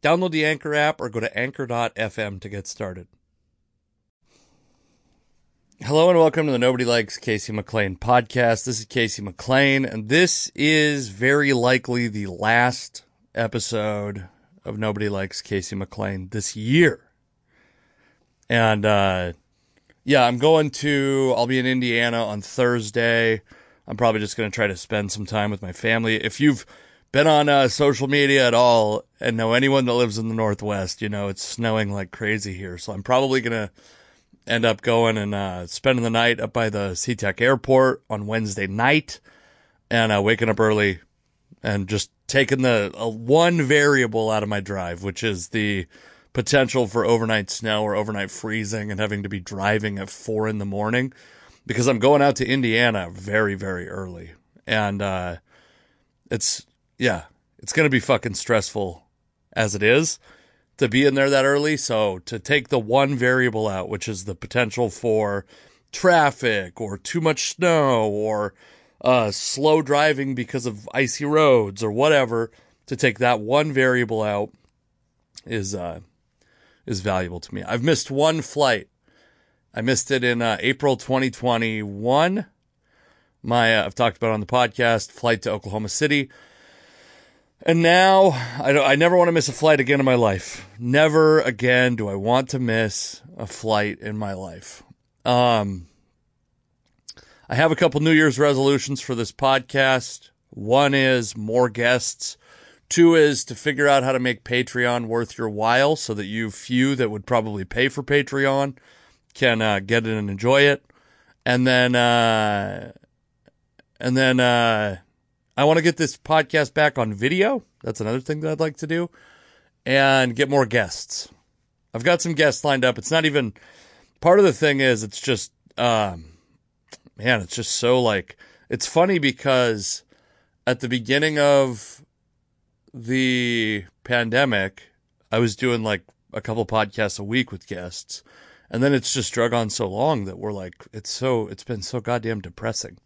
Download the Anchor app or go to anchor.fm to get started. Hello and welcome to the Nobody Likes Casey McLain podcast. This is Casey McLain, and this is very likely the last episode of Nobody Likes Casey McLain this year. And uh, yeah, I'm going to, I'll be in Indiana on Thursday. I'm probably just going to try to spend some time with my family. If you've been on uh, social media at all and know anyone that lives in the Northwest, you know, it's snowing like crazy here. So I'm probably going to end up going and uh, spending the night up by the SeaTac airport on Wednesday night and uh, waking up early and just taking the uh, one variable out of my drive, which is the potential for overnight snow or overnight freezing and having to be driving at four in the morning because I'm going out to Indiana very, very early. And, uh, it's, yeah, it's going to be fucking stressful as it is to be in there that early. So to take the one variable out, which is the potential for traffic or too much snow or uh, slow driving because of icy roads or whatever, to take that one variable out is uh, is valuable to me. I've missed one flight. I missed it in uh, April 2021. My uh, I've talked about on the podcast flight to Oklahoma City. And now I don't, I never want to miss a flight again in my life. Never again do I want to miss a flight in my life. Um, I have a couple New Year's resolutions for this podcast. One is more guests. Two is to figure out how to make Patreon worth your while so that you few that would probably pay for Patreon can uh, get it and enjoy it. And then, uh, and then, uh, I want to get this podcast back on video. That's another thing that I'd like to do and get more guests. I've got some guests lined up. It's not even part of the thing is it's just, um, man, it's just so like, it's funny because at the beginning of the pandemic, I was doing like a couple podcasts a week with guests. And then it's just drug on so long that we're like, it's so, it's been so goddamn depressing.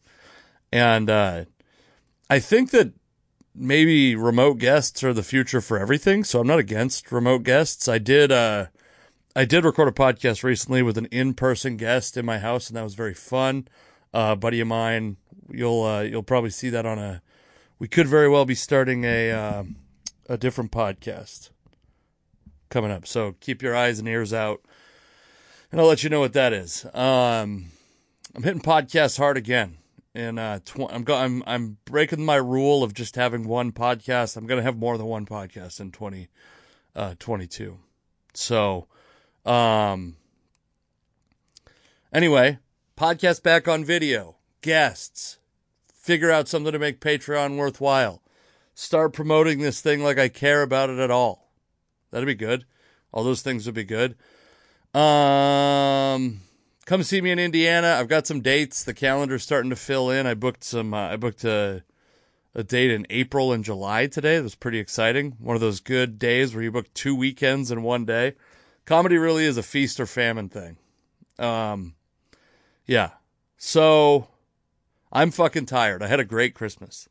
And, uh, I think that maybe remote guests are the future for everything. So I'm not against remote guests. I did, uh, I did record a podcast recently with an in-person guest in my house, and that was very fun. Uh, buddy of mine, you'll uh, you'll probably see that on a. We could very well be starting a uh, a different podcast coming up, so keep your eyes and ears out, and I'll let you know what that is. Um, I'm hitting podcasts hard again and uh, tw- I'm go- I'm I'm breaking my rule of just having one podcast. I'm gonna have more than one podcast in 20, uh, 22. So, um, anyway, podcast back on video, guests, figure out something to make Patreon worthwhile, start promoting this thing like I care about it at all. That'd be good. All those things would be good. Um come see me in Indiana. I've got some dates. The calendar's starting to fill in. I booked some. Uh, I booked a a date in April and July today. That was pretty exciting. One of those good days where you book two weekends in one day. Comedy really is a feast or famine thing. Um, yeah. So I'm fucking tired. I had a great Christmas.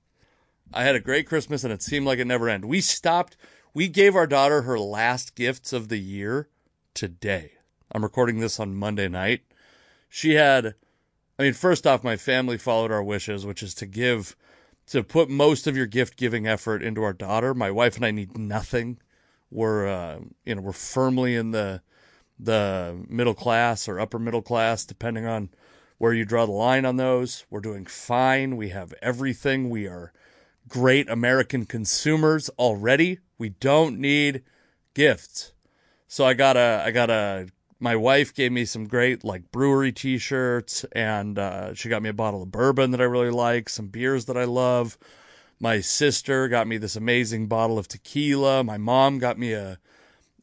I had a great Christmas and it seemed like it never ended. We stopped. We gave our daughter her last gifts of the year today. I'm recording this on Monday night she had, I mean, first off, my family followed our wishes, which is to give, to put most of your gift giving effort into our daughter. My wife and I need nothing. We're, uh, you know, we're firmly in the, the middle class or upper middle class, depending on where you draw the line on those. We're doing fine. We have everything. We are great American consumers already. We don't need gifts. So I got a, I got a, my wife gave me some great like brewery t-shirts and uh, she got me a bottle of bourbon that I really like, some beers that I love. My sister got me this amazing bottle of tequila. My mom got me a,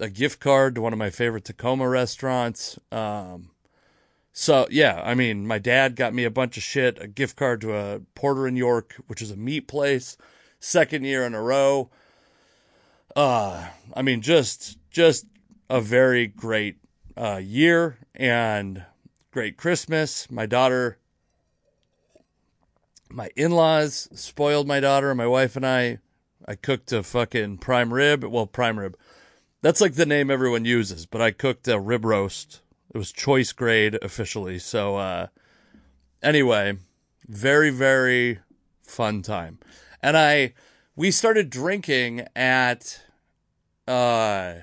a gift card to one of my favorite Tacoma restaurants. Um, so yeah, I mean, my dad got me a bunch of shit, a gift card to a Porter in York, which is a meat place, second year in a row. Uh, I mean, just just a very great uh, year and great Christmas. My daughter, my in laws spoiled my daughter, my wife and I. I cooked a fucking prime rib. Well, prime rib. That's like the name everyone uses, but I cooked a rib roast. It was choice grade officially. So, uh, anyway, very, very fun time. And I, we started drinking at, uh,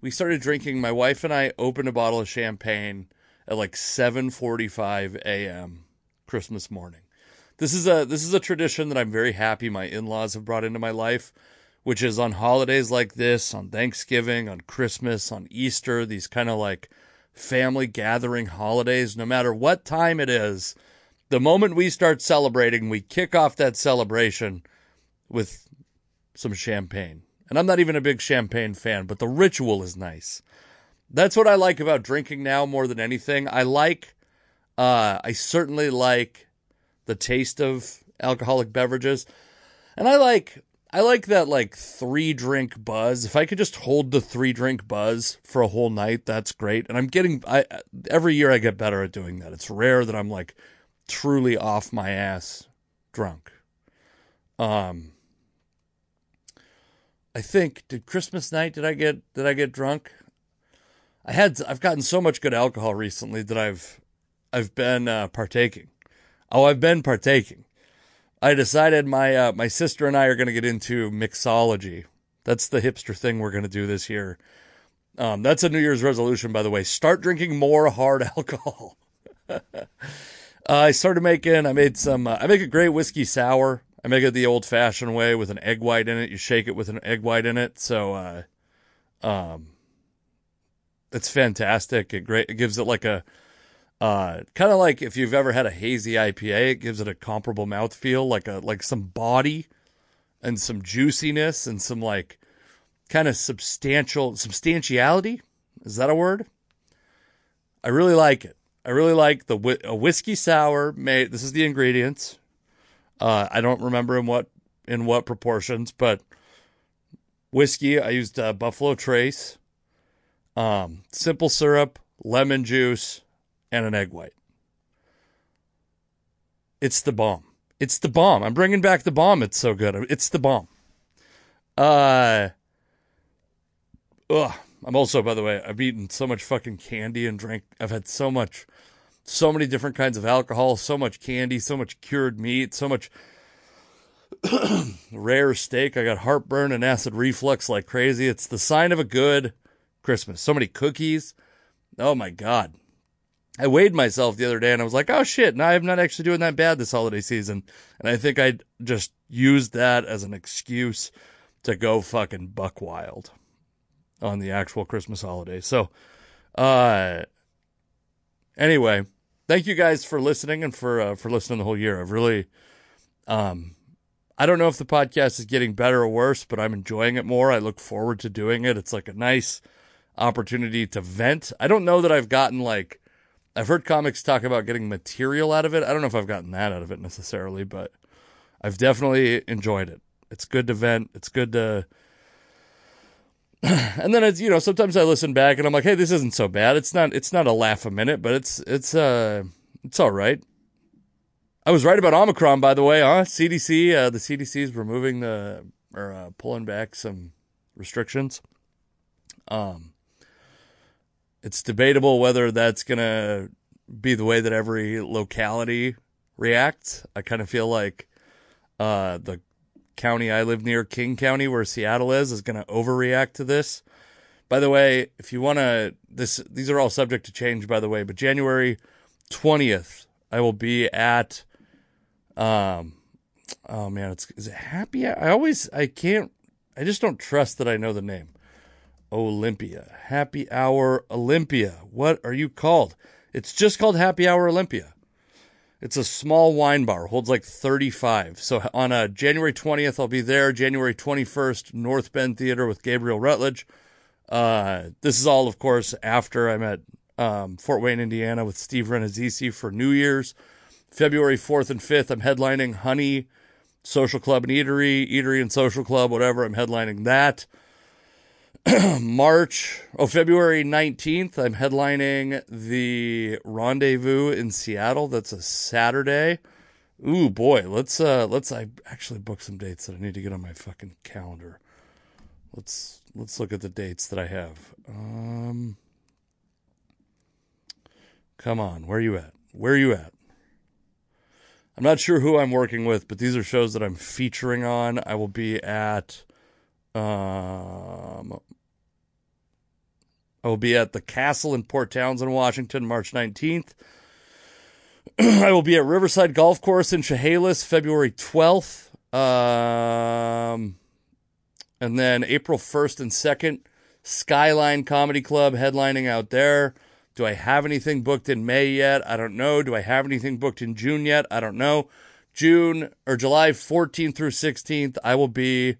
we started drinking. My wife and I opened a bottle of champagne at like 7:45 a.m. Christmas morning. This is a this is a tradition that I'm very happy my in-laws have brought into my life, which is on holidays like this, on Thanksgiving, on Christmas, on Easter, these kind of like family gathering holidays, no matter what time it is, the moment we start celebrating, we kick off that celebration with some champagne. And I'm not even a big champagne fan, but the ritual is nice. That's what I like about drinking now more than anything. I like, uh, I certainly like the taste of alcoholic beverages. And I like, I like that like three drink buzz. If I could just hold the three drink buzz for a whole night, that's great. And I'm getting, I, every year I get better at doing that. It's rare that I'm like truly off my ass drunk. Um, I think did Christmas night did I get did I get drunk? I had I've gotten so much good alcohol recently that I've I've been uh, partaking. Oh, I've been partaking. I decided my uh, my sister and I are going to get into mixology. That's the hipster thing we're going to do this year. Um, that's a New Year's resolution, by the way. Start drinking more hard alcohol. uh, I started making. I made some. Uh, I make a great whiskey sour. I make it the old fashioned way with an egg white in it. You shake it with an egg white in it. So, uh, um, it's fantastic. It great. It gives it like a, uh, kind of like if you've ever had a hazy IPA, it gives it a comparable mouthfeel, like a, like some body and some juiciness and some like kind of substantial substantiality. Is that a word? I really like it. I really like the a whiskey sour made. This is the ingredients. Uh, I don't remember in what in what proportions, but whiskey. I used uh, Buffalo Trace, um, simple syrup, lemon juice, and an egg white. It's the bomb. It's the bomb. I'm bringing back the bomb. It's so good. It's the bomb. Uh, ugh. I'm also, by the way, I've eaten so much fucking candy and drank. I've had so much so many different kinds of alcohol, so much candy, so much cured meat, so much rare steak. I got heartburn and acid reflux like crazy. It's the sign of a good Christmas. So many cookies. Oh my God. I weighed myself the other day and I was like, oh shit, now I'm not actually doing that bad this holiday season. And I think I just used that as an excuse to go fucking buck wild on the actual Christmas holiday. So, uh, anyway, thank you guys for listening and for uh, for listening the whole year. I've really, um, I don't know if the podcast is getting better or worse, but I'm enjoying it more. I look forward to doing it. It's like a nice opportunity to vent. I don't know that I've gotten like, I've heard comics talk about getting material out of it. I don't know if I've gotten that out of it necessarily, but I've definitely enjoyed it. It's good to vent. It's good to and then it's you know sometimes I listen back and I'm like, hey, this isn't so bad. It's not it's not a laugh a minute, but it's it's uh it's all right. I was right about Omicron, by the way, huh? CDC, uh, the CDC is removing the or uh, pulling back some restrictions. Um, it's debatable whether that's gonna be the way that every locality reacts. I kind of feel like uh, the county I live near, King County, where Seattle is, is going to overreact to this. By the way, if you want to, this these are all subject to change, by the way, but January 20th, I will be at, um, oh man, it's, is it Happy? I always, I can't, I just don't trust that I know the name. Olympia. Happy Hour Olympia. What are you called? It's just called Happy Hour Olympia. It's a small wine bar, holds like 35. So on January 20th, I'll be there. January 21st, North Bend Theater with Gabriel Rutledge. Uh, this is all, of course, after I'm at um, Fort Wayne, Indiana with Steve Rannazzisi for New Year's. February 4th and 5th, I'm headlining Honey Social Club and Eatery, Eatery and Social Club, whatever. I'm headlining that. March, oh, February 19th, I'm headlining the Rendezvous in Seattle. That's a Saturday. Ooh, boy, let's, uh, let's, I actually booked some dates that I need to get on my fucking calendar. Let's, let's look at the dates that I have. Um, come on, where are you at? Where are you at? I'm not sure who I'm working with, but these are shows that I'm featuring on. I will be at, um, I will be at the Castle in Port Townsend, Washington, March 19th. I will be at Riverside Golf Course in Chehalis, February 12th. Um, and then April 1st and 2nd, Skyline Comedy Club headlining out there. Do I have anything booked in May yet? I don't know. Do I have anything booked in June yet? I don't know. June or July 14th through 16th, I will be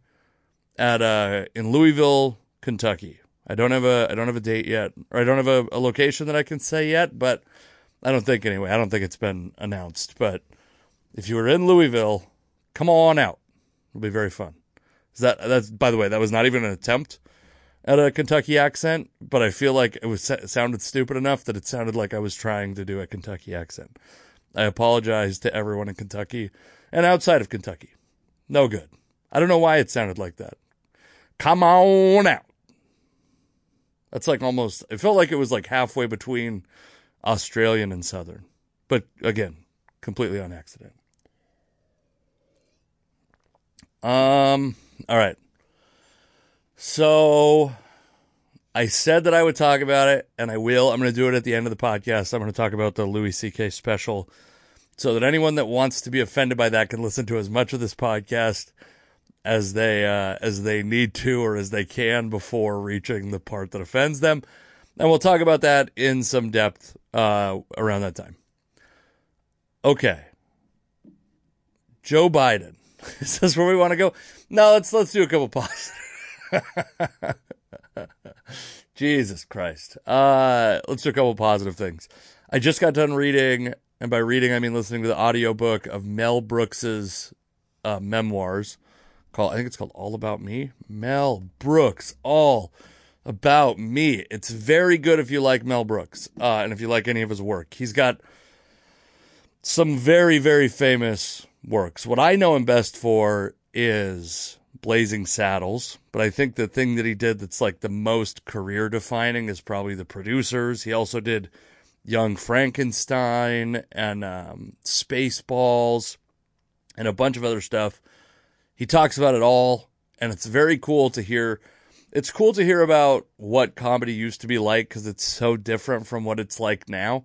at uh in Louisville, Kentucky. I don't have a I don't have a date yet, or I don't have a, a location that I can say yet, but I don't think anyway. I don't think it's been announced. But if you were in Louisville, come on out. It'll be very fun. Is that that's by the way, that was not even an attempt at a Kentucky accent, but I feel like it was it sounded stupid enough that it sounded like I was trying to do a Kentucky accent. I apologize to everyone in Kentucky and outside of Kentucky. No good. I don't know why it sounded like that. Come on out. That's like almost, it felt like it was like halfway between Australian and Southern. But again, completely on accident. Um, all right. So I said that I would talk about it, and I will. I'm going to do it at the end of the podcast. I'm going to talk about the Louis C.K. special so that anyone that wants to be offended by that can listen to as much of this podcast as they uh, as they need to or as they can before reaching the part that offends them. And we'll talk about that in some depth uh, around that time. Okay. Joe Biden. Is this where we want to go? No, let's let's do a couple pauses. Jesus Christ. Uh, let's do a couple positive things. I just got done reading, and by reading I mean listening to the audiobook of Mel Brooks's uh, memoirs called I think it's called All About Me. Mel Brooks, All About Me. It's very good if you like Mel Brooks, uh, and if you like any of his work. He's got some very, very famous works. What I know him best for is Blazing Saddles, but I think the thing that he did that's like the most career defining is probably the producers. He also did Young Frankenstein and um, Spaceballs and a bunch of other stuff. He talks about it all, and it's very cool to hear. It's cool to hear about what comedy used to be like because it's so different from what it's like now.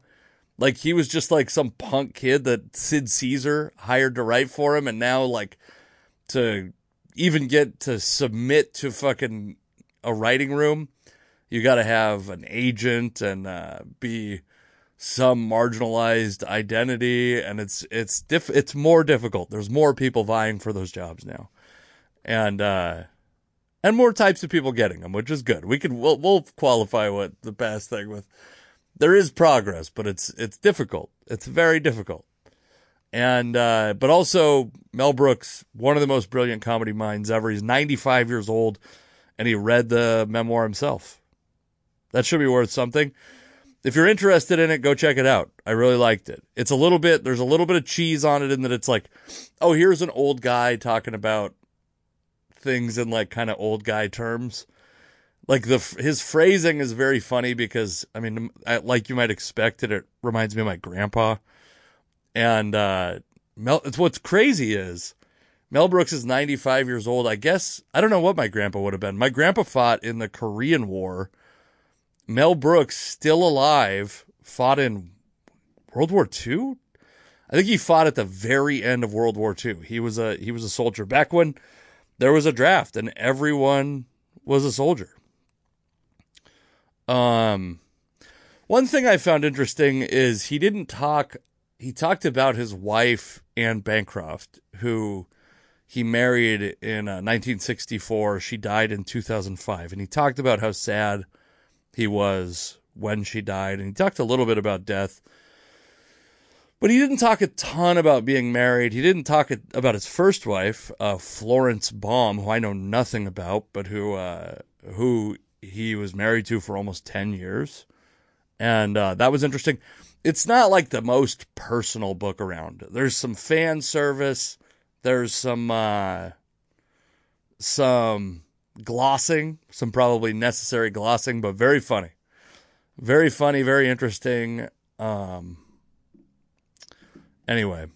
Like he was just like some punk kid that Sid Caesar hired to write for him, and now like to even get to submit to fucking a writing room, you got to have an agent and uh, be some marginalized identity and it's it's diff- it's more difficult. There's more people vying for those jobs now. And uh and more types of people getting them, which is good. We can we'll we'll qualify what the past thing with there is progress, but it's it's difficult. It's very difficult. And uh but also Mel Brooks, one of the most brilliant comedy minds ever. He's 95 years old and he read the memoir himself. That should be worth something if you're interested in it, go check it out. I really liked it. It's a little bit, there's a little bit of cheese on it in that it's like, oh, here's an old guy talking about things in like kind of old guy terms. Like the his phrasing is very funny because I mean, like you might expect it, it reminds me of my grandpa. And uh, Mel, it's what's crazy is Mel Brooks is 95 years old. I guess I don't know what my grandpa would have been. My grandpa fought in the Korean War Mel Brooks, still alive, fought in World War II. I think he fought at the very end of World War II. He was a he was a soldier back when there was a draft and everyone was a soldier. Um, one thing I found interesting is he didn't talk. He talked about his wife Anne Bancroft, who he married in uh, 1964. She died in 2005, and he talked about how sad he was when she died, and he talked a little bit about death. But he didn't talk a ton about being married. He didn't talk about his first wife, uh, Florence Baum, who I know nothing about, but who uh, who he was married to for almost ten years, and uh, that was interesting. It's not like the most personal book around. There's some fan service. There's some uh, some glossing, some probably necessary glossing, but very funny, very funny, very interesting. Um, Anyway.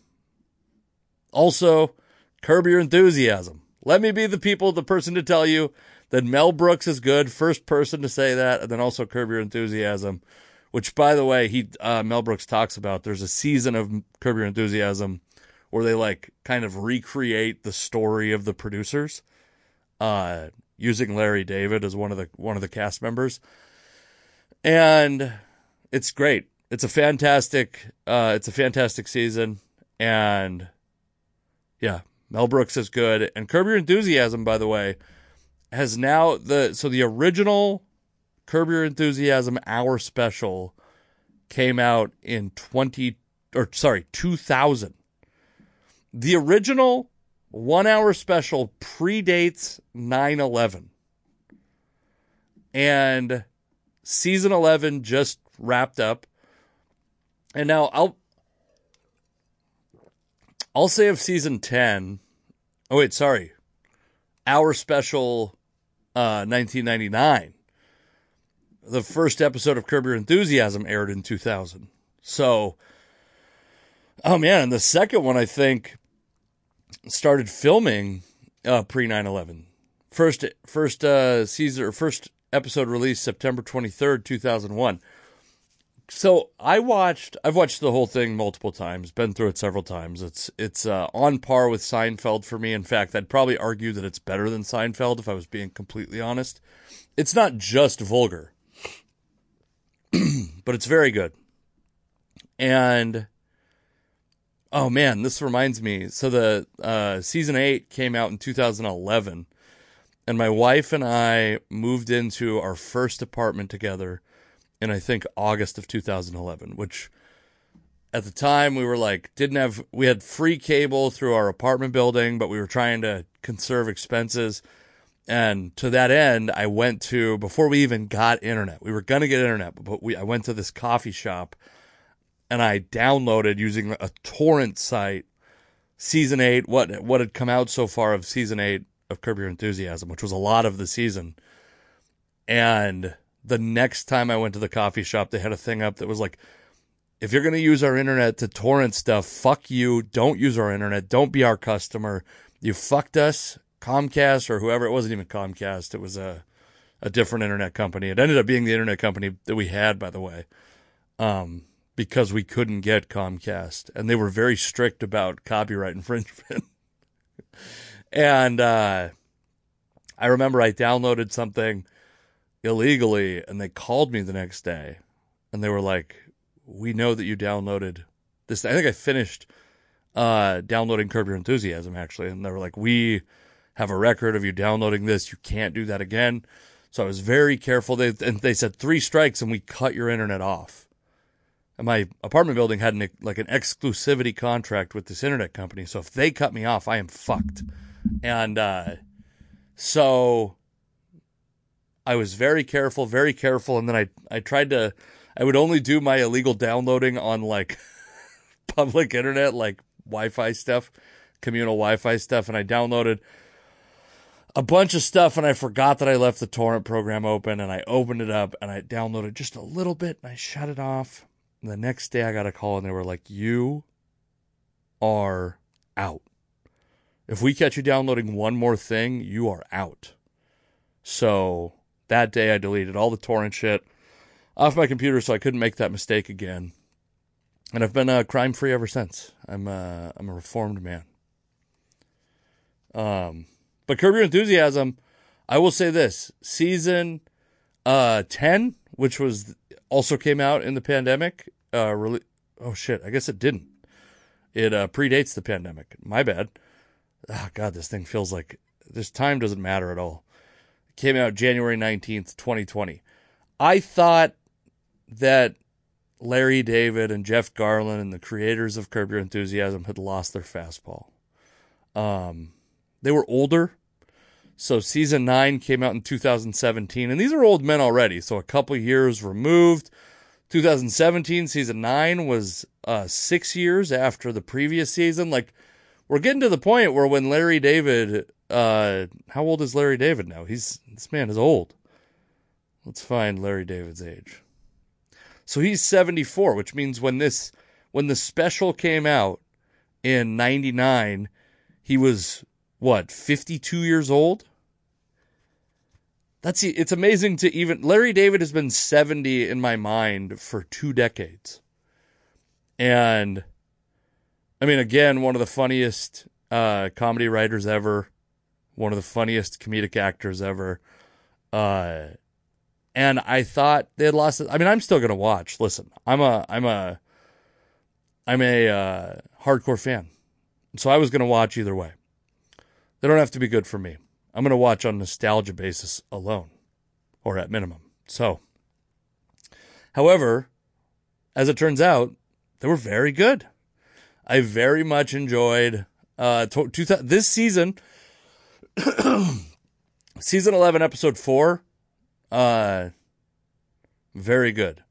Also, curb your enthusiasm. Let me be the people, the person to tell you that Mel Brooks is good. First person to say that, and then also curb your enthusiasm. Which, by the way, he uh, Mel Brooks talks about. There's a season of Curb Your Enthusiasm where they like kind of recreate the story of the producers, uh, using Larry David as one of the one of the cast members, and it's great. It's a fantastic uh, it's a fantastic season. And yeah mel brooks is good. And curb your enthusiasm by the way has now the so the original curb your enthusiasm hour special came out in 20 or sorry 2000 the original one hour special predates 9-11 and season 11 just wrapped up and now I'll I'll say of season 10. Oh wait, sorry. Our special uh 1999. The first episode of Curb Your Enthusiasm aired in 2000. So Oh man, and the second one I think started filming uh pre 9/11. First first uh season or first episode released September 23rd, 2001 so I watched I've watched the whole thing multiple times, been through it several times. It's it's uh, on par with Seinfeld for me. In fact, I'd probably argue that it's better than Seinfeld if I was being completely honest. It's not just vulgar. but it's very good. And oh man, this reminds me. So the uh, season 8 came out in 2011 and my wife and I moved into our first apartment together in I think August of 2011, which at the time we were like didn't have we had free cable through our apartment building, but we were trying to conserve expenses. And to that end, I went to before we even got internet. We were gonna get internet, but we I went to this coffee shop and I downloaded using a torrent site season eight, what what had come out so far of season eight of Curb Your Enthusiasm, which was a lot of the season. And the next time I went to the coffee shop, they had a thing up that was like, if you're going to use our internet to torrent stuff, fuck you. Don't use our internet. Don't be our customer. You fucked us. Comcast or whoever. It wasn't even Comcast. It was a, a different internet company. It ended up being the internet company that we had, by the way, um, because we couldn't get Comcast. And they were very strict about copyright infringement. and uh, I remember I downloaded something illegally and they called me the next day and they were like we know that you downloaded this i think i finished uh, downloading curb your enthusiasm actually and they were like we have a record of you downloading this you can't do that again so i was very careful they, and they said three strikes and we cut your internet off my apartment building had an, like an exclusivity contract with this internet company. So if they cut me off i am fucked. And uh, so I was very careful, very careful, and then I I tried to I would only do my illegal downloading on like public internet, like Wi-Fi stuff, communal Wi-Fi stuff, and I downloaded a bunch of stuff and I forgot that I left the torrent program open. And I opened it up and I downloaded just a little bit and I shut it off. The next day I got a call and they were like, "You are out. If we catch you downloading one more thing, you are out." So that day, I deleted all the torrent shit off my computer so I couldn't make that mistake again. and I've been uh, crime free ever since. I'm uh, I'm a reformed man. Um, but Curb Your Enthusiasm, I will say this season uh 10, which was also came out in the pandemic. Uh, really, oh shit, I guess it didn't. It uh, predates the pandemic. My bad. Oh god, this thing feels like this time doesn't matter at all. It came out January 19th, 2020. I thought that Larry David and Jeff Garlin and the creators of Curb Your Enthusiasm had lost their fastball. Um, they were older. So season nine came out in 2017, and these are old men already. So a couple years removed. 2017 season nine was uh, six years after the previous season. Like we're getting to the point where when Larry David, uh, how old is Larry David now? He's this man is old. Let's find Larry David's age. So he's 74, which means when this when the special came out in 99, he was what, 52 years old? That's it's amazing to even Larry David has been 70 in my mind for 2 decades. And I mean again, one of the funniest uh, comedy writers ever, one of the funniest comedic actors ever. Uh, and I thought they had lost it. I mean, I'm still gonna watch. Listen, I'm a I'm a I'm a uh, hardcore fan, so I was gonna watch either way. They don't have to be good for me. I'm gonna watch on nostalgia basis alone, or at minimum. So, however, as it turns out, they were very good. I very much enjoyed uh, to, to, this season. season 11 episode 4 uh, very good.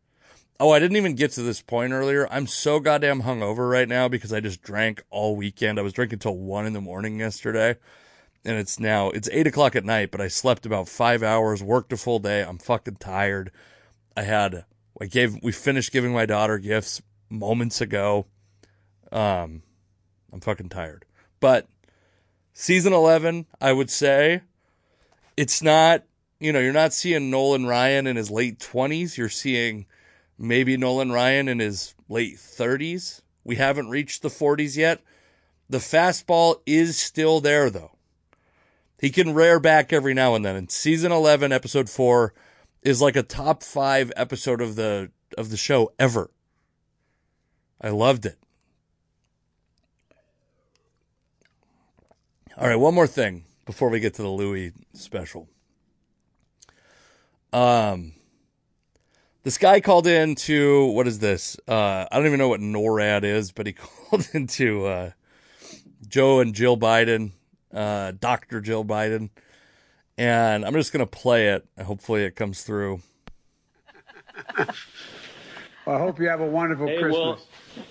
Oh, I didn't even get to this point earlier. I'm so goddamn hungover right now because I just drank all weekend. I was drinking till one in the morning yesterday, and it's now it's eight o'clock at night. But I slept about five hours, worked a full day. I'm fucking tired. I had I gave we finished giving my daughter gifts moments ago. Um, I'm fucking tired. But season eleven, I would say, it's not you know, you're not seeing Nolan Ryan in his late 20s. You're seeing maybe Nolan Ryan in his late 30s. We haven't reached the 40s yet. The fastball is still there, though. He can rear back every now and then. And season 11, episode 4 is like a top 5 episode of the of the show ever. I loved it. All right, one more thing before we get to the Louis special. Um, this guy called in to what is this? Uh, I don't even know what NORAD is, but he called into uh, Joe and Jill Biden, uh, Doctor Jill Biden, and I'm just gonna play it. Hopefully, it comes through. well, I hope you have a wonderful hey, Christmas. Well,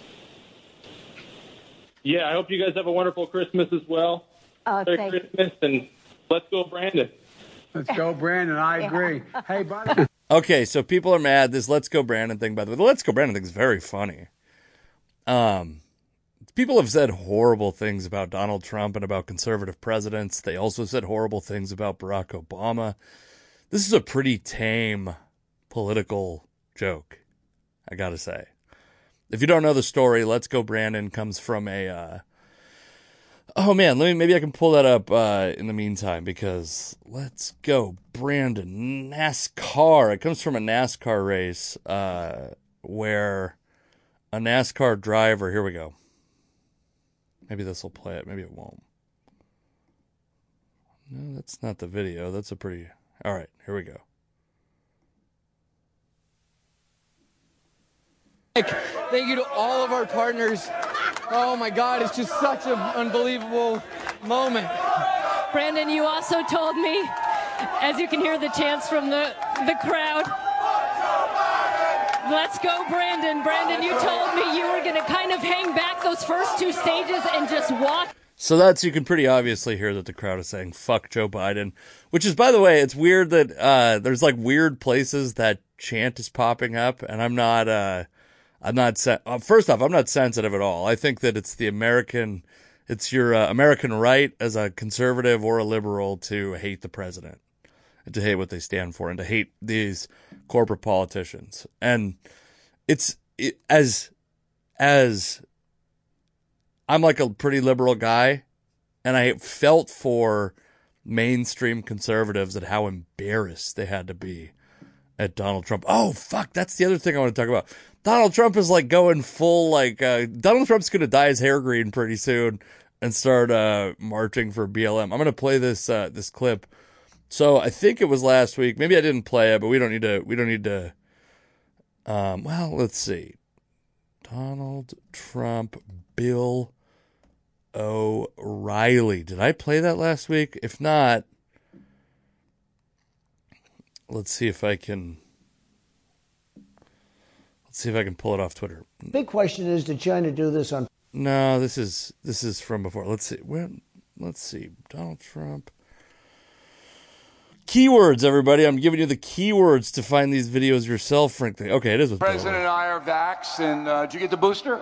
yeah, I hope you guys have a wonderful Christmas as well. Uh, Merry Christmas and let's go, Brandon. Let's go, Brandon. I agree. Hey, buddy. Okay, so people are mad. This "Let's Go Brandon" thing, by the way, the "Let's Go Brandon" thing is very funny. Um, people have said horrible things about Donald Trump and about conservative presidents. They also said horrible things about Barack Obama. This is a pretty tame political joke, I gotta say. If you don't know the story, "Let's Go Brandon" comes from a uh, Oh man, let me maybe I can pull that up uh, in the meantime because let's go, Brandon NASCAR. It comes from a NASCAR race uh, where a NASCAR driver. Here we go. Maybe this will play it. Maybe it won't. No, that's not the video. That's a pretty. All right, here we go. Thank you to all of our partners. Oh my God, it's just such an unbelievable moment. Brandon, you also told me, as you can hear the chants from the, the crowd, let's go, Brandon. Brandon, you told me you were going to kind of hang back those first two stages and just walk. So that's you can pretty obviously hear that the crowd is saying "fuck Joe Biden," which is, by the way, it's weird that uh, there's like weird places that chant is popping up, and I'm not. Uh, I'm not sen- uh, first off, I'm not sensitive at all. I think that it's the American, it's your uh, American right as a conservative or a liberal to hate the president, and to hate what they stand for, and to hate these corporate politicians. And it's it, as as I'm like a pretty liberal guy, and I felt for mainstream conservatives at how embarrassed they had to be at Donald Trump. Oh fuck, that's the other thing I want to talk about. Donald Trump is like going full like uh, Donald Trump's gonna dye his hair green pretty soon and start uh, marching for BLM. I'm gonna play this uh, this clip. So I think it was last week. Maybe I didn't play it, but we don't need to. We don't need to. Um, well, let's see. Donald Trump, Bill O'Reilly. Did I play that last week? If not, let's see if I can. Let's see if I can pull it off Twitter. Big question is, did China do this on No, this is this is from before. Let's see. When let's see. Donald Trump. Keywords, everybody. I'm giving you the keywords to find these videos yourself, frankly. Okay, it is with Bill President and I are vaxxed, and uh, did you get the booster?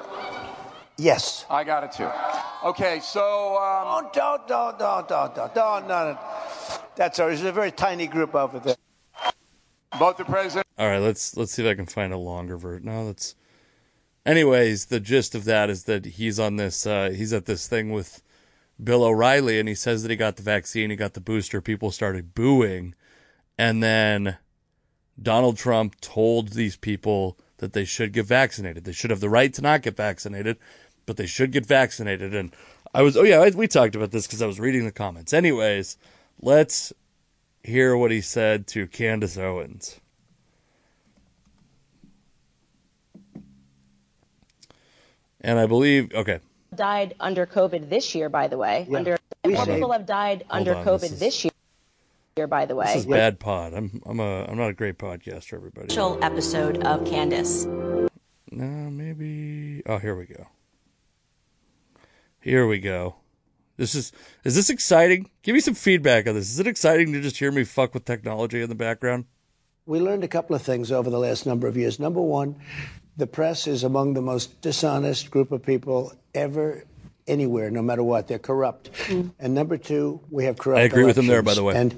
Yes. I got it too. Okay, so um, Don't, don't, don't, don't, don't, don't, don't, no, no. That's all. There's a very tiny group over there. both the president All right, let's let's see if I can find a longer version. No, that's. Anyways, the gist of that is that he's on this. Uh, he's at this thing with Bill O'Reilly, and he says that he got the vaccine, he got the booster. People started booing, and then Donald Trump told these people that they should get vaccinated. They should have the right to not get vaccinated, but they should get vaccinated. And I was, oh yeah, I, we talked about this because I was reading the comments. Anyways, let's hear what he said to Candace Owens. And I believe, okay, died under COVID this year, by the way. Yeah. Under We more saved- people have died under on, COVID this is- this, year, by the way. this is bad pod. I'm I'm a I'm not a great podcaster, everybody. Special episode of Candace. No, maybe. Oh, here we go. Here we go. This is is this exciting? Give me some feedback on this. Is it exciting to just hear me fuck with technology in the background? We learned a couple of things over the last number of years. Number one, the press is among the most dishonest group of people ever anywhere, no matter what. They're corrupt. Mm. And number two, we have corrupt I agree with him there, by the way. And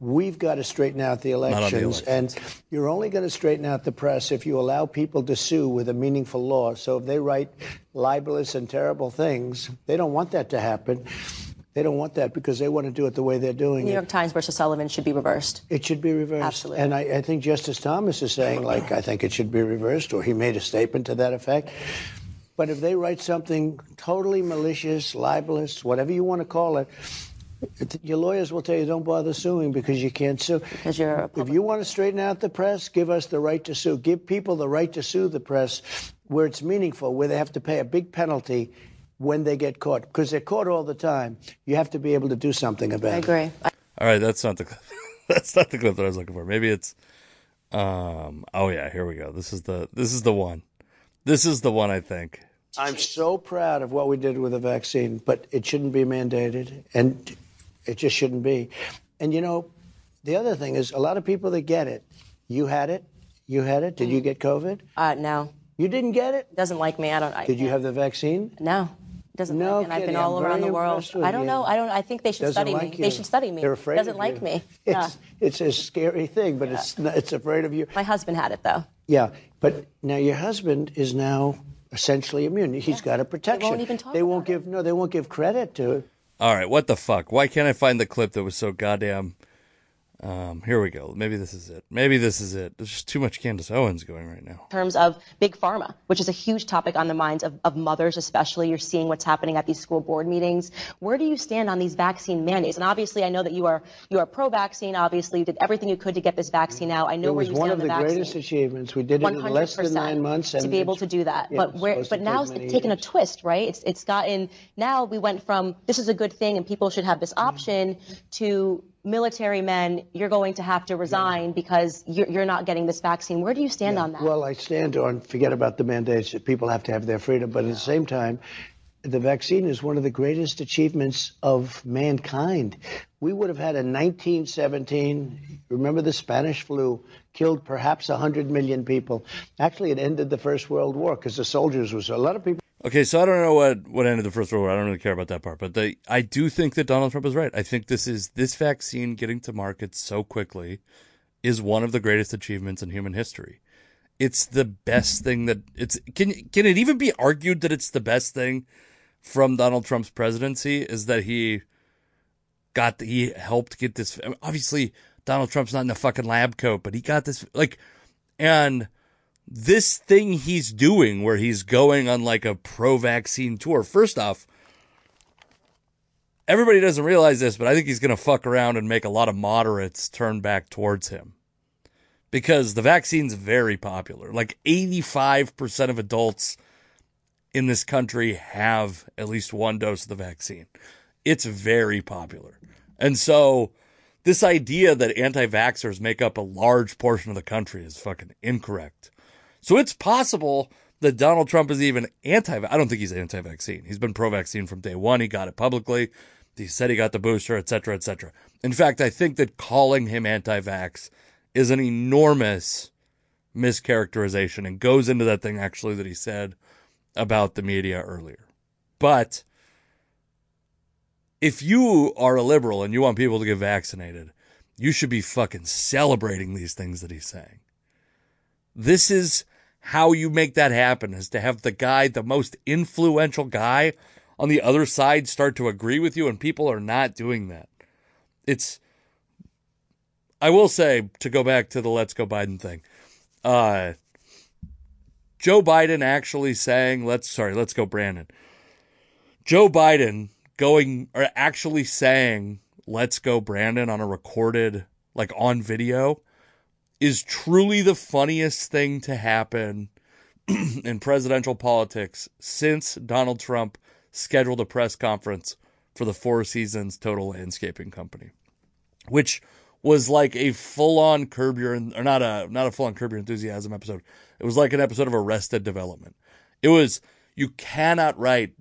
we've got to straighten out the on the elections. And you're only going to straighten out the press if you allow people to sue with a meaningful law. So if they write libelous and terrible things, they don't want that to happen. They don't want that because they want to do it the way they're doing New it. New York Times versus Sullivan should be reversed. It should be reversed. Absolutely. And I, I think Justice Thomas is saying, like, I think it should be reversed, or he made a statement to that effect. But if they write something totally malicious, libelous, whatever you want to call it, it- your lawyers will tell you don't bother suing because you can't sue. Because you're a If you want to straighten out the press, give us the right to sue. Give people the right to sue the press where it's meaningful, where they have to pay a big penalty when they get caught. Because they're caught all the time. You have to be able to do something about it. I it. agree. I- All right, that's not the clip. that's not the clip that I was looking for. Maybe it's um oh yeah, here we go. This is the this is the one. This is the one I think. I'm so proud of what we did with the vaccine, but it shouldn't be mandated, and it just shouldn't be. And you know, the other thing is, a lot of people that get it, you had it, you had it. Did you get COVID? Uh, no, You didn't get it. doesn't like me. I don't. I Did you have the vaccine? No, doesn't No like me. And I've been all I'm around the world. I don't you. know. I don't. I think they should Doesn't study like me. you. They should study me. They're afraid Doesn't of like you. me. Yeah. It's, it's a scary thing, but it's not, it's afraid of you. My husband had it though. Yeah, but now your husband is now essentially immune. He's got a protection. They won't even talk They won't about give no. They won't give credit to it. All right, what the fuck? Why can't I find the clip that was so goddamn um here we go. Maybe this is it. Maybe this is it. There's just too much Candace Owens going right now. in terms of big pharma, which is a huge topic on the minds of, of mothers, especially. You're seeing what's happening at these school board meetings. Where do you stand on these vaccine mandates? And obviously, I know that you are you are pro-vaccine. Obviously, you did everything you could to get this vaccine out. I know It where you one stand of on the the greatest achievements. We did it in less than nine months. to be able to do that. yeah, but where, but now it's many taken a twist, right? It's it's gotten now we went from this is a good thing and people should have this option to military men. You're going to have to resign because you're, you're not getting this vaccine. Where do you stand on that? Well, I stand on forget about the mandates. that People have to have their freedom, but at the same time, the vaccine is one of the greatest achievements of mankind. We would have had a 1917. Remember the Spanish flu killed perhaps 100 million people. Actually, it ended the First World War because the soldiers was a lot of people. Okay, so I don't know what what ended the first world war. I don't really care about that part, but I do think that Donald Trump is right. I think this is this vaccine getting to market so quickly is one of the greatest achievements in human history. it's the best thing that it's can can it even be argued that it's the best thing from Donald Trump's presidency is that he got the, he helped get this I mean, obviously Donald Trump's not in a fucking lab coat but he got this like and this thing he's doing where he's going on like a pro vaccine tour first off everybody doesn't realize this but I think he's going to fuck around and make a lot of moderates turn back towards him because the vaccine's very popular. Like 85% of adults in this country have at least one dose of the vaccine. It's very popular. And so this idea that anti vaxxers make up a large portion of the country is fucking incorrect. So it's possible that Donald Trump is even anti I don't think he's anti vaccine. He's been pro vaccine from day one. He got it publicly. He said he got the booster, et cetera, et cetera. In fact, I think that calling him anti vax is an enormous mischaracterization and goes into that thing actually that he said about the media earlier. But if you are a liberal and you want people to get vaccinated, you should be fucking celebrating these things that he's saying. This is how you make that happen is to have the guy, the most influential guy on the other side start to agree with you and people are not doing that. It's I will say to go back to the let's go Biden thing. Uh, Joe Biden actually saying let's sorry, let's go Brandon. Joe Biden going or actually saying let's go Brandon on a recorded like on video is truly the funniest thing to happen in presidential politics since Donald Trump scheduled a press conference for the Four Seasons Total Landscaping Company, which was like a full on curb your or not a not a full on curb your enthusiasm episode. It was like an episode of Arrested Development. It was you cannot write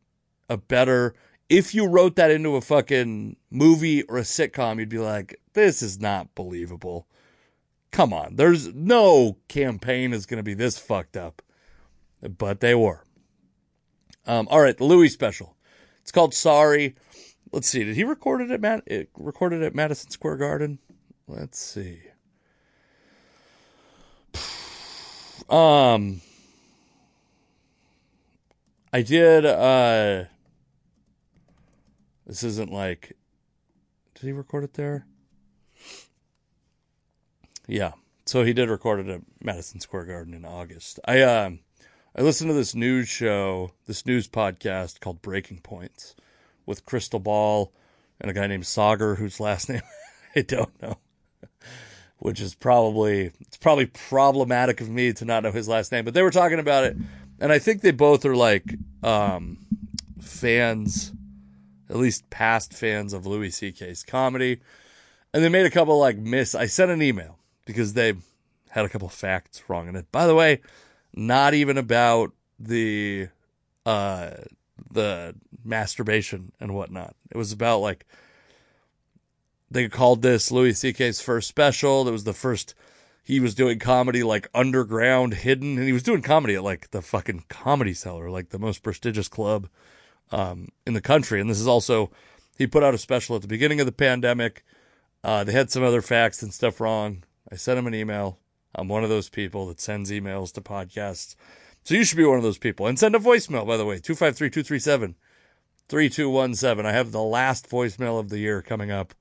a better if you wrote that into a fucking movie or a sitcom, you'd be like, this is not believable. Come on, there's no campaign is going to be this fucked up. But they were. Um, all right, the Louis special. It's called Sorry. Let's see. Did he record it at Matt? It recorded at Madison Square Garden. Let's see. Um I did uh this isn't like did he record it there? Yeah. So he did record it at Madison Square Garden in August. I um I listened to this news show, this news podcast called Breaking Points with Krystal Ball and a guy named Saagar whose last name I don't know which is probably it's probably problematic of me to not know his last name. But they were talking about it, and I think they both are like um, fans, at least past fans of Louis C.K.'s comedy, and they made a couple like miss. I sent an email because they had a couple facts wrong in it. By the way, not even about the uh the masturbation and whatnot. It was about like they called this Louis C.K.'s first special. It was the first he was doing comedy like underground, hidden, and he was doing comedy at like the fucking comedy cellar, like the most prestigious club um, in the country. And this is also he put out a special at the beginning of the pandemic. Uh, they had some other facts and stuff wrong. I sent him an email. I'm one of those people that sends emails to podcasts. So you should be one of those people. And send a voicemail, by the way, 253 237 3217. I have the last voicemail of the year coming up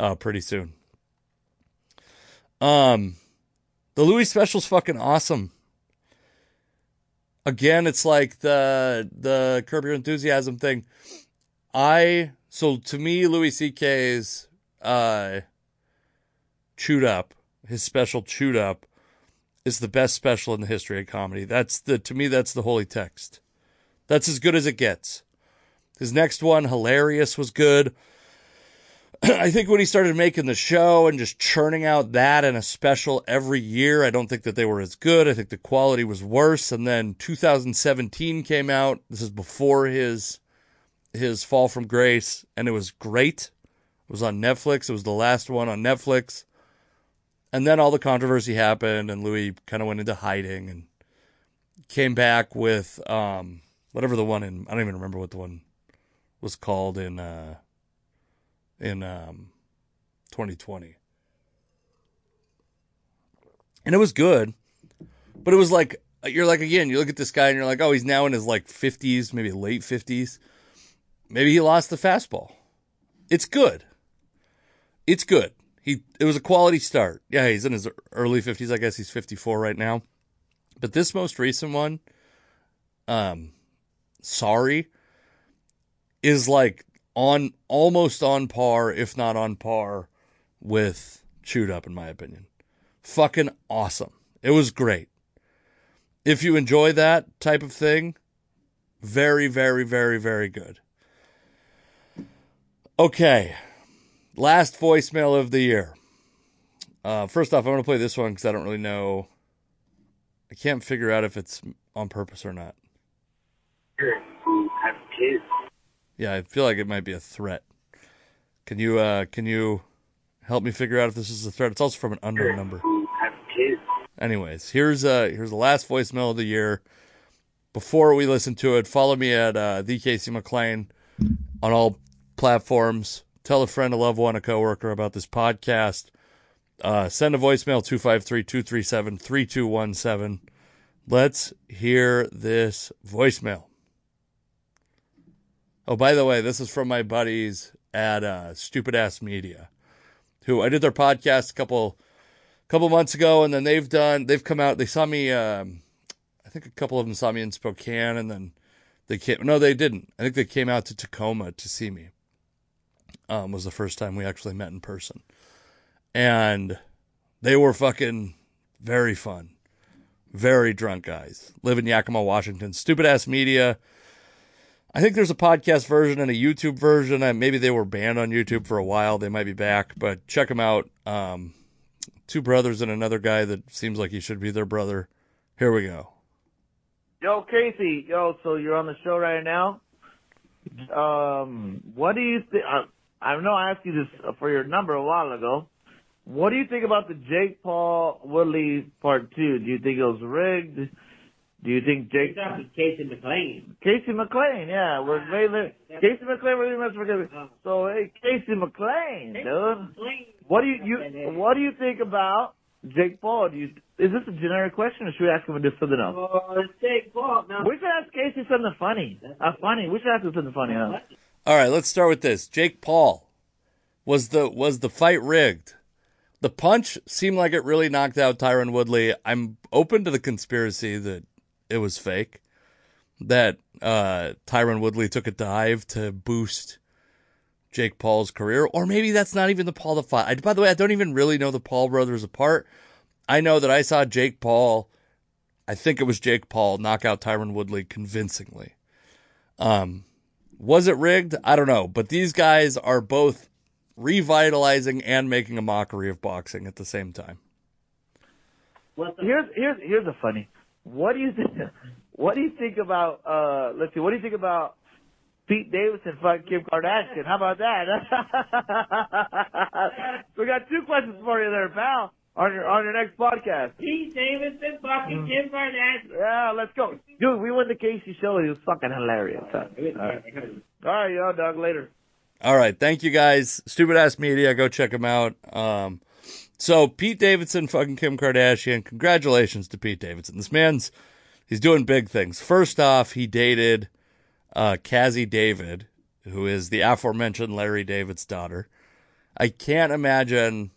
uh, pretty soon. Um, the Louis special's fucking awesome. Again, it's like the the Curb Your Enthusiasm thing. I so to me, Louis C.K.'s uh, chewed up, his special chewed up, is the best special in the history of comedy. That's the to me that's the holy text. That's as good as it gets. His next one, hilarious, was good. I think when he started making the show and just churning out that and a special every year, I don't think that they were as good. I think the quality was worse. And then 2017 came out. This is before his his fall from grace, and it was great. It was on Netflix. It was the last one on Netflix. And then all the controversy happened, and Louis kind of went into hiding and came back with um, whatever the one in I don't even remember what the one was called in uh, in um, 2020. And it was good, But it was like you're like again, you look at this guy and you're like, oh, he's now in his like 50s, maybe late 50s. Maybe he lost the fastball. It's good. It's good. He it was a quality start. Yeah, he's in his early 50s. I guess he's 54 right now. But this most recent one, um, sorry, is like on almost on par, if not on par, with Chewed Up, in my opinion. Fucking awesome. It was great. If you enjoy that type of thing, very, very, very, very good. Okay. Last voicemail of the year. Uh, first off, I want to play this one because I don't really know. I can't figure out if it's on purpose or not. Yeah, I feel like it might be a threat. Can you uh can you help me figure out if this is a threat? It's also from an unknown number. Anyways, here's uh here's the last voicemail of the year. Before we listen to it, follow me at uh, the Casey McLain on all platforms. Tell a friend, a loved one, a coworker about this podcast. Uh, send a voicemail 253-237-3217. Let's hear this voicemail. Oh, by the way, this is from my buddies at uh, Stupid Ass Media, who I did their podcast a couple couple months ago, and then they've done they've come out. They saw me. Um, I think a couple of them saw me in Spokane, and then they came. No, they didn't. I think they came out to Tacoma to see me. Um, was the first time we actually met in person, and they were fucking very fun, very drunk guys. Live in Yakima, Washington. Stupid ass media. I think there's a podcast version and a YouTube version. Uh, maybe they were banned on YouTube for a while. They might be back, but check them out. Um, two brothers and another guy that seems like he should be their brother. Here we go. Yo, Casey. Yo, so you're on the show right now. Um, what do you think? I, I know I asked you this for your number a while ago. What do you think about the Jake Paul Woodley part two? Do you think it was rigged? Do you think Jake? Casey McLain. Casey McLain, yeah, we're really Casey McLain. We're really forgetting. So hey, Casey McLain, dude. What do you, you what do you think about Jake Paul? Do you is this a generic question, or should we ask him just something else? Oh, it's Jake Paul. Now, We should ask Casey something funny. Uh, funny. We should ask him something funny. Huh? All right, let's start with this. Jake Paul was the was the fight rigged? The punch seemed like it really knocked out Tyron Woodley. I'm open to the conspiracy that it was fake. That uh, Tyron Woodley took a dive to boost Jake Paul's career, or maybe that's not even the Paul the fight. By the way, I don't even really know the Paul brothers apart. I know that I saw Jake Paul. I think it was Jake Paul knock out Tyron Woodley convincingly. Um, was it rigged? I don't know, but these guys are both revitalizing and making a mockery of boxing at the same time. Here's here's here's a funny. What do you think? What do you think about? uh Let's see. What do you think about Pete Davidson fucking Kim Kardashian? How about that? we got two questions for you there, pal. On your on your next podcast. Pete Davidson, fucking Kim Kardashian. Yeah, let's go, dude. We went to Casey show. It was fucking hilarious. Huh? All right, all right, yo, dog. Later. All right, thank you guys. Stupid ass media, go check them out. Um, so Pete Davidson, fucking Kim Kardashian. Congratulations to Pete Davidson. This man's he's doing big things. First off, he dated uh, Cazzie David, who is the aforementioned Larry David's daughter. I can't imagine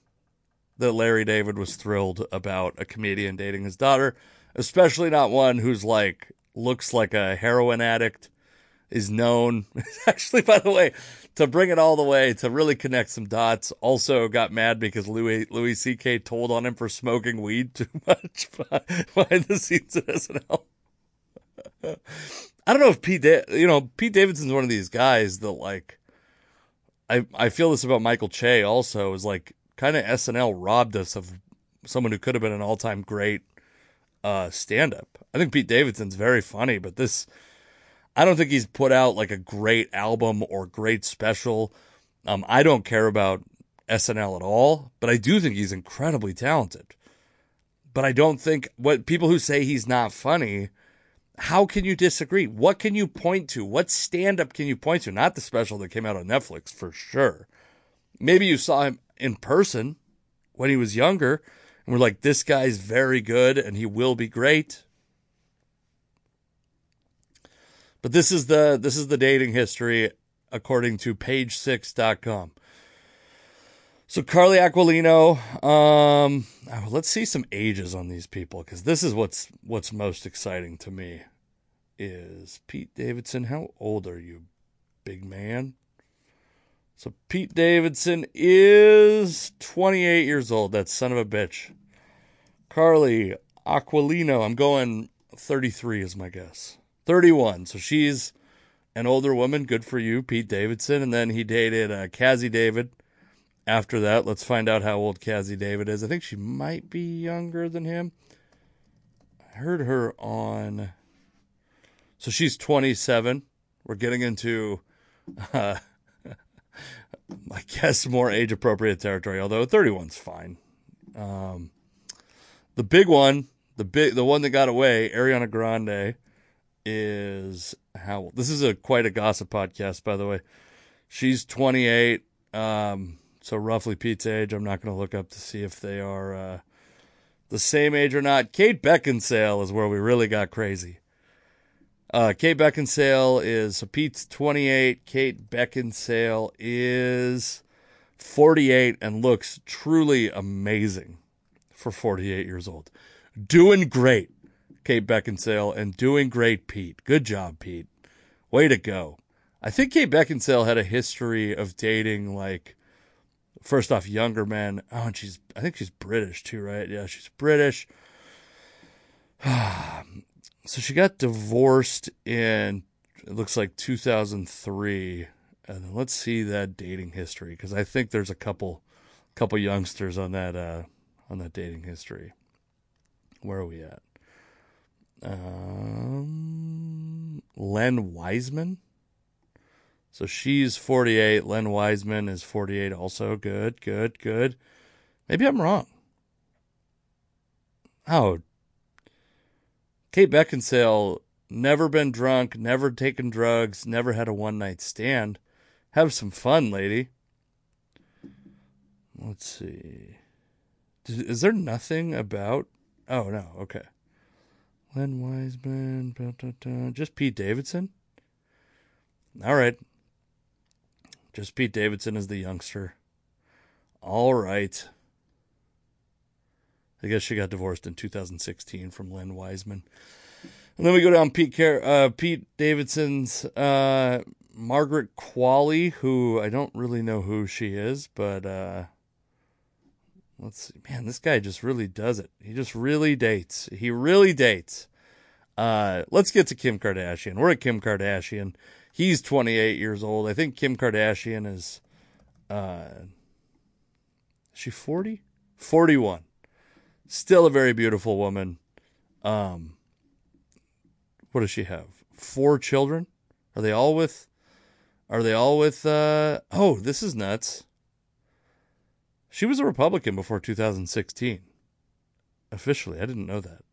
that Larry David was thrilled about a comedian dating his daughter, especially not one who's like looks like a heroin addict, is known. Actually, by the way, to bring it all the way to really connect some dots, also got mad because Louis Louis C.K. told on him for smoking weed too much behind the scenes at SNL. I don't know if Pete, da- you know, Pete Davidson's one of these guys that like, I I feel this about Michael Che also is like kind of SNL robbed us of someone who could have been an all time great uh, stand up. I think Pete Davidson's very funny, but this, I don't think he's put out like a great album or great special. Um, I don't care about SNL at all, but I do think he's incredibly talented. But I don't think what people who say he's not funny, how can you disagree? What can you point to? What stand up can you point to? Not the special that came out on Netflix for sure. Maybe you saw him in person when he was younger And we're like, this guy's very good and he will be great. But this is the this is the dating history according to page6.com. So Carly Aquilino, um, oh, let's see some ages on these people because this is what's what's most exciting to me. Is Pete Davidson? How old are you, big man? So Pete Davidson is 28 years old. That son of a bitch. Carly Aquilino, I'm going 33 is my guess. 31. So she's an older woman. Good for you, Pete Davidson. And then he dated uh, Cazzie David. After that, let's find out how old Cazzie David is. I think she might be younger than him. I heard her on. So she's 27. We're getting into, uh, I guess, more age appropriate territory, although 31's fine. Um, the big one, the big, the one that got away, Ariana Grande, is how this is a quite a gossip podcast, by the way. She's 28, um, so roughly Pete's age. I'm not going to look up to see if they are uh, the same age or not. Kate Beckinsale is where we really got crazy. Uh, Kate Beckinsale is Pete's 28. Kate Beckinsale is 48 and looks truly amazing for 48 years old. Doing great. Kate Beckinsale, and doing great, Pete. Good job, Pete. Way to go. I think Kate Beckinsale had a history of dating like first off younger men. Oh, and she's I think she's British too, right? Yeah, she's British. so she got divorced in it looks like 2003. And let's see that dating history because I think there's a couple couple youngsters on that uh on that dating history. Where are we at? Um, Len Wiseman. So she's 48. Len Wiseman is 48 also. Good, good, good. Maybe I'm wrong. Oh. Kate Beckinsale, never been drunk, never taken drugs, never had a one night stand. Have some fun, lady. Let's see. Is there nothing about. Oh, no. Okay. Len Wiseman, just Pete Davidson. All right. Just Pete Davidson is the youngster. All right. I guess she got divorced in 2016 from Len Wiseman. And then we go down Pete Car- uh, Pete Davidson's uh, Margaret Qualley, who I don't really know who she is, but uh, let's see. Man, this guy just really does it. He just really dates. He really dates. Uh, let's get to Kim Kardashian. We're at Kim Kardashian. He's 28 years old. I think Kim Kardashian is, uh, is she 40? 41. Still a very beautiful woman. Um, what does she have? Four children? Are they all with, are they all with, uh, oh, this is nuts. She was a Republican before 2016. Officially. I didn't know that.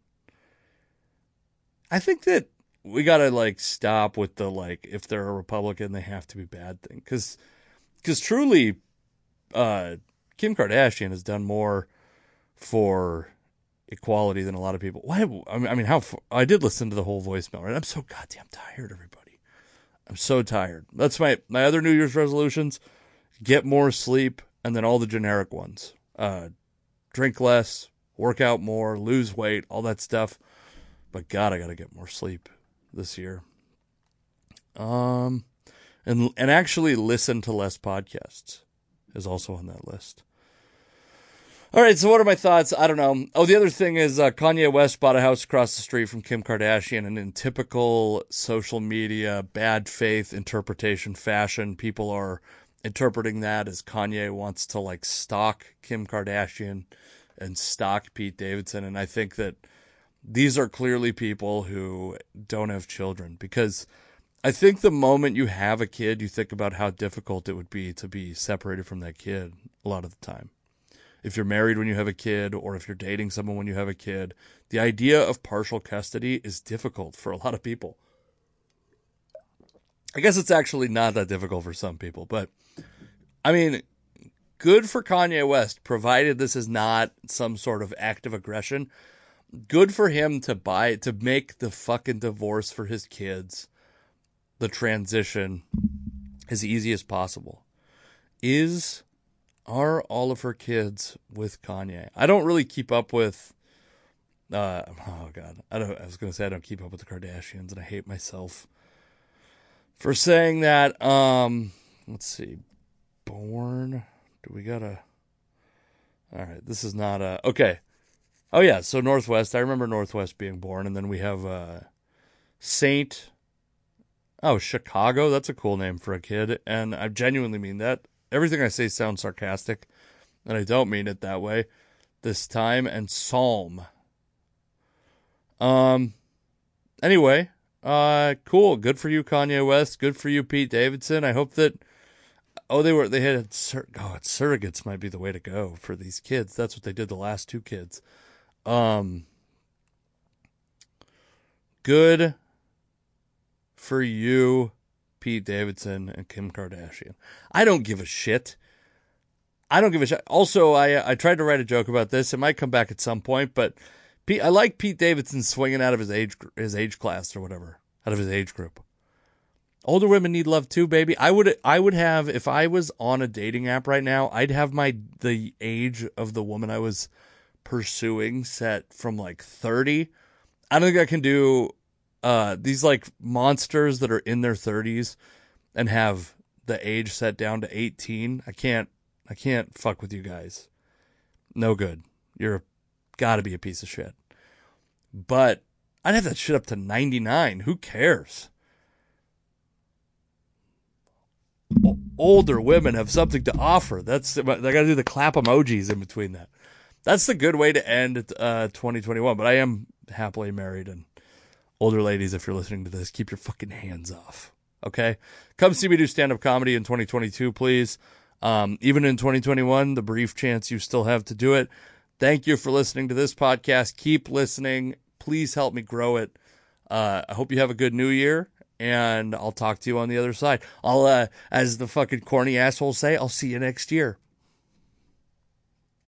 I think that we got to like stop with the like if they're a Republican they have to be bad thing cuz cuz truly uh Kim Kardashian has done more for equality than a lot of people. Why I mean how I did listen to the whole voicemail, right? I'm so goddamn tired everybody. I'm so tired. That's my my other New Year's resolutions. Get more sleep and then all the generic ones. Uh drink less, work out more, lose weight, all that stuff. But God, I got to get more sleep this year. Um, and and actually listen to less podcasts is also on that list. All right, so what are my thoughts? I don't know. Oh, the other thing is uh, Kanye West bought a house across the street from Kim Kardashian, and in typical social media bad faith interpretation fashion, people are interpreting that as Kanye wants to like stalk Kim Kardashian and stalk Pete Davidson, and I think that these are clearly people who don't have children because I think the moment you have a kid, you think about how difficult it would be to be separated from that kid a lot of the time. If you're married when you have a kid or if you're dating someone when you have a kid, the idea of partial custody is difficult for a lot of people. I guess it's actually not that difficult for some people, but I mean, good for Kanye West, provided this is not some sort of act of aggression. Good for him to buy to make the fucking divorce for his kids, the transition, as easy as possible. Is are all of her kids with Kanye? I don't really keep up with. Uh, oh god, I don't. I was gonna say I don't keep up with the Kardashians, and I hate myself for saying that. Um, let's see, born. Do we gotta? All right, this is not a okay. Oh yeah, so Northwest. I remember Northwest being born, and then we have uh, Saint. Oh, Chicago. That's a cool name for a kid, and I genuinely mean that. Everything I say sounds sarcastic, and I don't mean it that way this time. And Psalm. Um. Anyway, uh, cool. Good for you, Kanye West. Good for you, Pete Davidson. I hope that. Oh, they were they had sur- oh, surrogates might be the way to go for these kids. That's what they did the last two kids. Um. Good for you, Pete Davidson and Kim Kardashian. I don't give a shit. I don't give a shit. Also, I I tried to write a joke about this. It might come back at some point, but Pete, I like Pete Davidson swinging out of his age his age class or whatever, out of his age group. Older women need love too, baby. I would I would have if I was on a dating app right now, I'd have my the age of the woman I was pursuing set from like 30. I don't think I can do uh these like monsters that are in their 30s and have the age set down to 18. I can't I can't fuck with you guys. No good. You're got to be a piece of shit. But I'd have that shit up to 99. Who cares? Older women have something to offer. That's they got to do the clap emojis in between that. That's the good way to end uh, 2021. But I am happily married, and older ladies, if you're listening to this, keep your fucking hands off. Okay, come see me do stand up comedy in 2022, please. Um, even in 2021, the brief chance you still have to do it. Thank you for listening to this podcast. Keep listening. Please help me grow it. Uh, I hope you have a good new year, and I'll talk to you on the other side. I'll, uh, as the fucking corny assholes say, I'll see you next year.